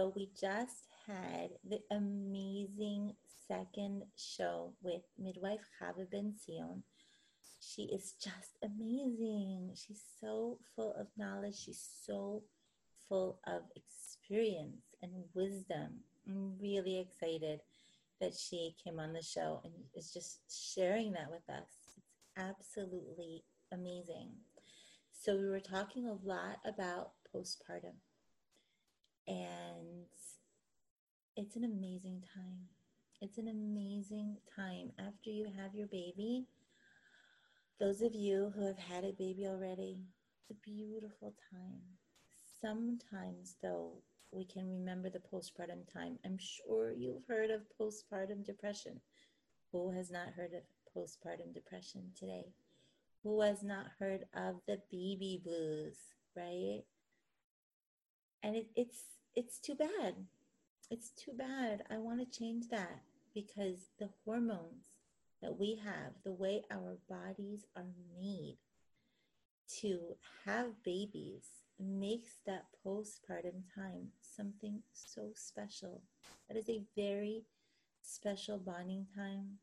So we just had the amazing second show with midwife Chavah BenZion. She is just amazing. She's so full of knowledge. She's so full of experience and wisdom. I'm really excited that she came on the show and is just sharing that with us. It's absolutely amazing. So, we were talking a lot about postpartum, and it's an amazing time. It's an amazing time after you have your baby. Those of you who have had a baby already, it's a beautiful time. Sometimes, though, we can remember the postpartum time. I'm sure you've heard of postpartum depression. Who has not heard of postpartum depression today? Who has not heard of the baby blues, right? And it, it's it's too bad. It's too bad. I want to change that because the hormones that we have, the way our bodies are made to have babies, makes that postpartum time something so special. That is a very special bonding time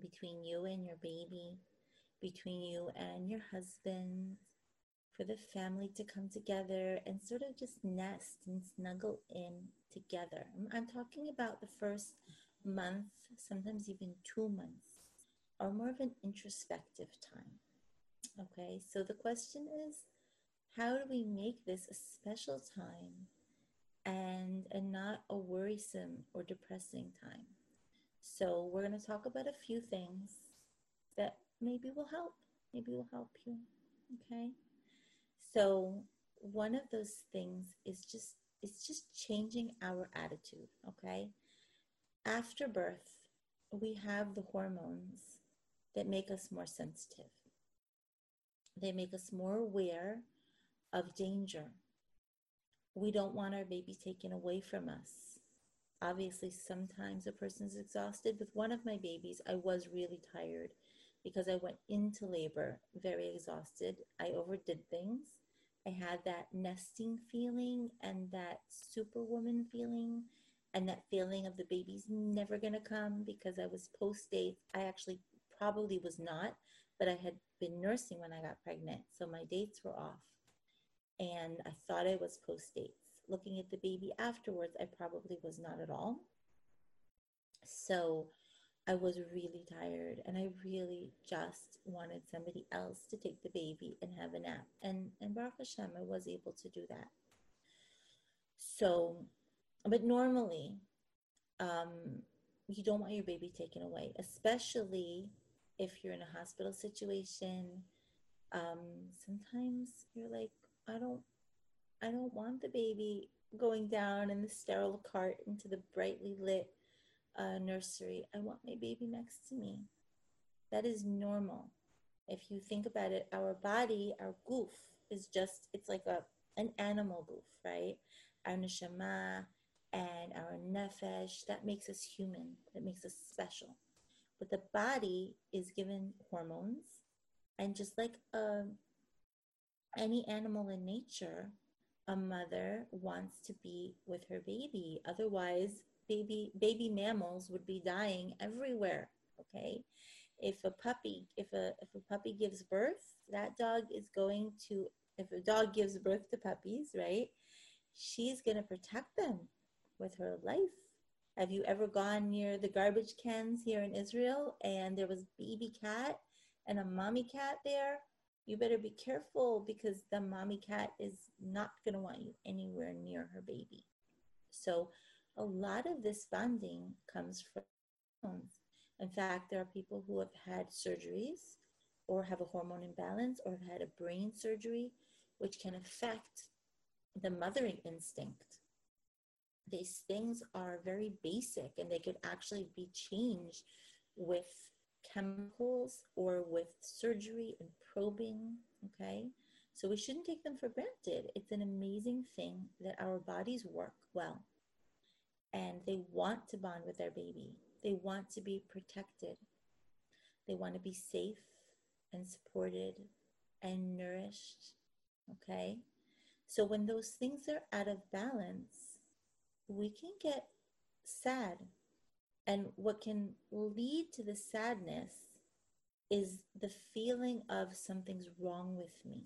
between you and your baby, between you and your husband, for the family to come together and sort of just nest and snuggle in together. I'm talking about the first month, sometimes even two months, or more of an introspective time. Okay, so the question is how do we make this a special time and, and not a worrisome or depressing time? So, we're going to talk about a few things that maybe will help. Maybe will help you. Okay. So, one of those things is just it's just changing our attitude, okay? After birth, we have the hormones that make us more sensitive. They make us more aware of danger. We don't want our baby taken away from us. Obviously, sometimes a person's exhausted. With one of my babies, I was really tired because I went into labor very exhausted. I overdid things. I had that nesting feeling and that superwoman feeling and that feeling of the baby's never going to come because I was post dates. I actually probably was not, but I had been nursing when I got pregnant. So my dates were off and I thought I was post dates. Looking at the baby afterwards, I probably was not at all. So I was really tired and I really just wanted somebody else to take the baby and have a nap. And, and Baruch Hashem, I was able to do that. So, but normally, um, you don't want your baby taken away, especially if you're in a hospital situation. Um, sometimes you're like, I don't I don't want the baby going down in the sterile cart into the brightly lit uh, nursery. I want my baby next to me. That is normal. If you think about it, our body, our guf, is just, it's like a an animal guf, right? Our neshama and our nefesh, that makes us human. That makes us special. But the body is given hormones. And just like um, any animal in nature, a mother wants to be with her baby. Otherwise, baby baby mammals would be dying everywhere. Okay, if a puppy if a if a puppy gives birth, that dog is going to if a dog gives birth to puppies, right? She's going to protect them with her life. Have you ever gone near the garbage cans here in Israel and there was baby cat and a mommy cat there? you better be careful because the mommy cat is not going to want you anywhere near her baby. So, a lot of this bonding comes from hormones. In fact, there are people who have had surgeries or have a hormone imbalance or have had a brain surgery, which can affect the mothering instinct. These things are very basic and they could actually be changed with chemicals or with surgery and probing. Okay. So we shouldn't take them for granted. It's an amazing thing that our bodies work well want to bond with their baby. They want to be protected. They want to be safe and supported and nourished. Okay. So when those things are out of balance, we can get sad. And what can lead to the sadness is the feeling of something's wrong with me.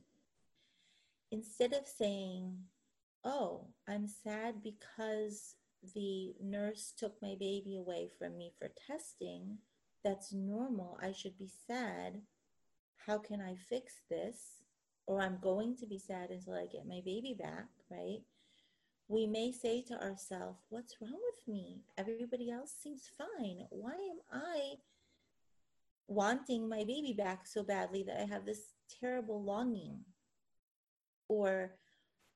Instead of saying, Oh, I'm sad because the nurse took my baby away from me for testing, that's normal. I should be sad. How can I fix this? Or I'm going to be sad until I get my baby back, right? We may say to ourselves, What's wrong with me? Everybody else seems fine. Why am I wanting my baby back so badly that I have this terrible longing? Or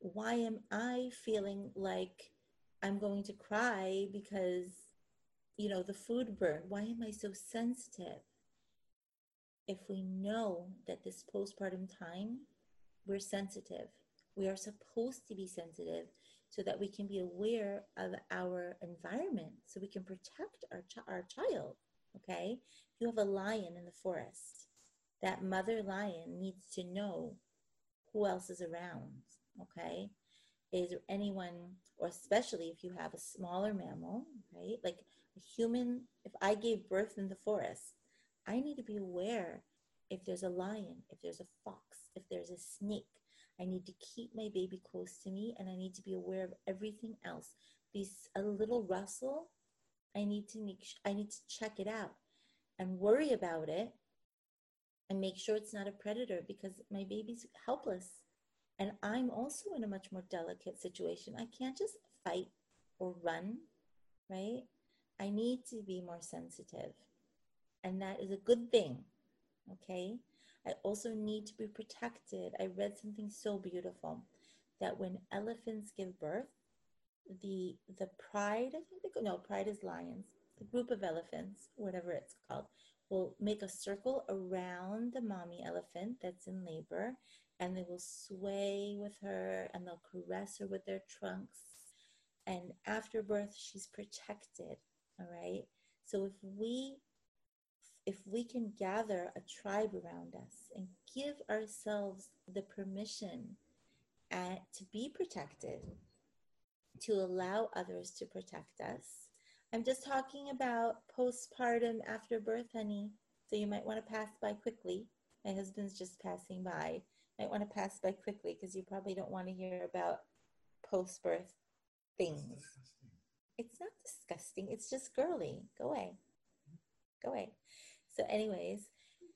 why am I feeling like I'm going to cry because, you know, the food burned. Why am I so sensitive? If we know that this postpartum time, we're sensitive. We are supposed to be sensitive so that we can be aware of our environment, so we can protect our, ch- our child. Okay? You have a lion in the forest, that mother lion needs to know who else is around. Okay? Is anyone or especially if you have a smaller mammal, right? Like a human, if I gave birth in the forest, I need to be aware if there's a lion, if there's a fox, if there's a snake. I need to keep my baby close to me and I need to be aware of everything else. These a little rustle, I need to make I need to check it out and worry about it and make sure it's not a predator because my baby's helpless and I'm also in a much more delicate situation. I can't just fight or run, right? I need to be more sensitive. And that is a good thing, okay? I also need to be protected. I read something so beautiful that when elephants give birth, the the pride, I think they go, no, pride is lions, the group of elephants, whatever it's called, will make a circle around the mommy elephant that's in labor and they will sway with her and they'll caress her with their trunks. And after birth, she's protected. All right. So if we if we can gather a tribe around us and give ourselves the permission uh, to be protected, to allow others to protect us. I'm just talking about postpartum after birth, honey. So you might want to pass by quickly. My husband's just passing by might want to pass by quickly because you probably don't want to hear about post birth things. It's not disgusting. It's just girly. Go away. Go away. So, anyways,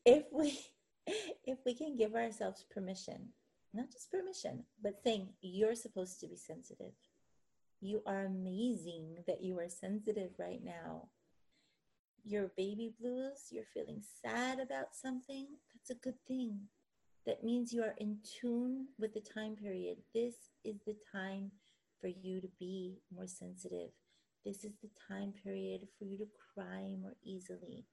if we if we can give ourselves permission, not just permission, but saying you're supposed to be sensitive. You are amazing that you are sensitive right now. Your baby blues, you're feeling sad about something, that's a good thing that means you are in tune with the time period. This is the time for you to be more sensitive. This is the time period for you to cry more easily.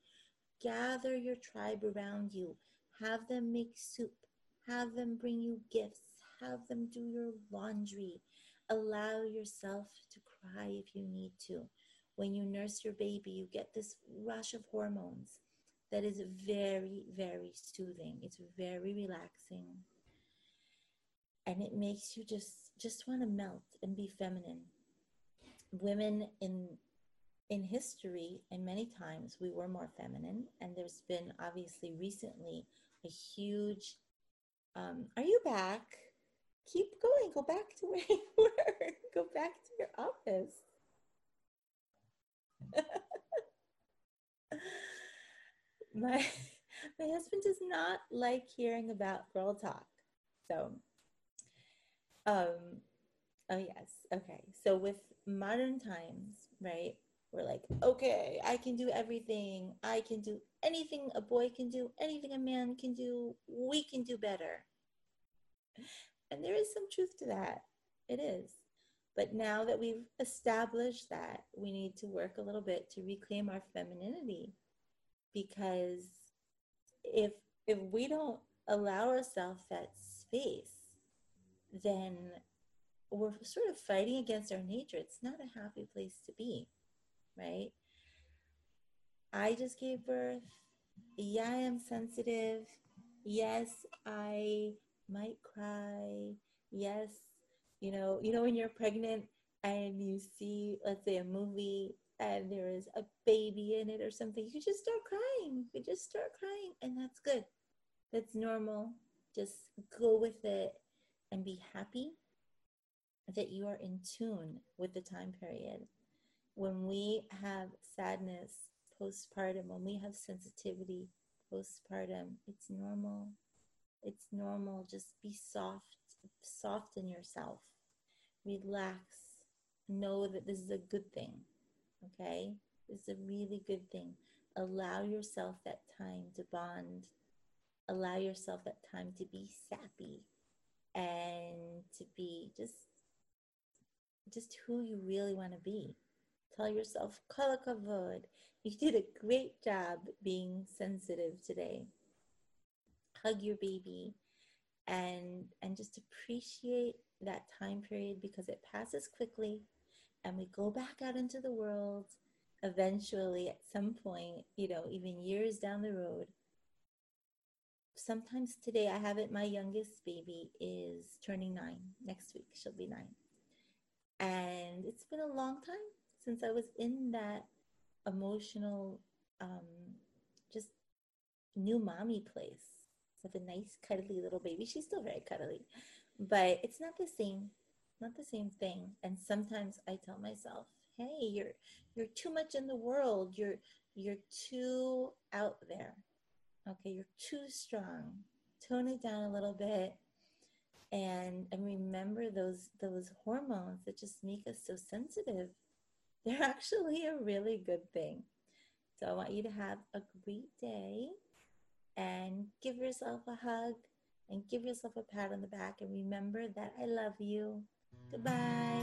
Gather your tribe around you. Have them make soup. Have them bring you gifts. Have them do your laundry. Allow yourself to cry if you need to. When you nurse your baby, you get this rush of hormones that is very, very soothing. It's very relaxing. And it makes you just just want to melt and be feminine. Women in in history and many times we were more feminine and there's been obviously recently a huge um, are you back keep going go back to where you were go back to your office my my husband does not like hearing about girl talk. So um oh yes, okay. So with modern times, right? We're like, okay, I can do everything. I can do anything a boy can do, anything a man can do. We can do better. And there is some truth to that. It is. But now that we've established that, we need to work a little bit to reclaim our femininity. Because if if we don't allow ourselves that space then we're sort of fighting against our nature. It's not a happy place to be right? I just gave birth. Yeah i am sensitive. Yes i might cry yes You know, you know when you're pregnant and you see, let's say, a movie and there is a baby in it or something, you just start crying. You just start crying, and that's good. That's normal. Just go with it and be happy that you are in tune with the time period. When we have sadness postpartum, when we have sensitivity postpartum, it's normal. It's normal. Just be soft, soften yourself, relax, know that this is a good thing. Okay? This is a really good thing. Allow yourself that time to bond. Allow yourself that time to be sappy and to be just just who you really want to be. Tell yourself, kol hakavod. You did a great job being sensitive today. Hug your baby and and just appreciate that time period because it passes quickly and we go back out into the world eventually at some point, you know, even years down the road. Sometimes today I have it, my youngest baby is turning nine. Next week she'll be nine. And it's been a long time since I was in that emotional, um, just new mommy place with a nice cuddly little baby. She's still very cuddly, but it's not the same not the same thing. And sometimes I tell myself, hey, you're you're too much in the world. You're you're too out there. Okay, you're too strong. Tone it down a little bit and and remember those those hormones that just make us so sensitive. They're actually a really good thing. So I want you to have a great day and give yourself a hug and give yourself a pat on the back and remember that I love you. Goodbye.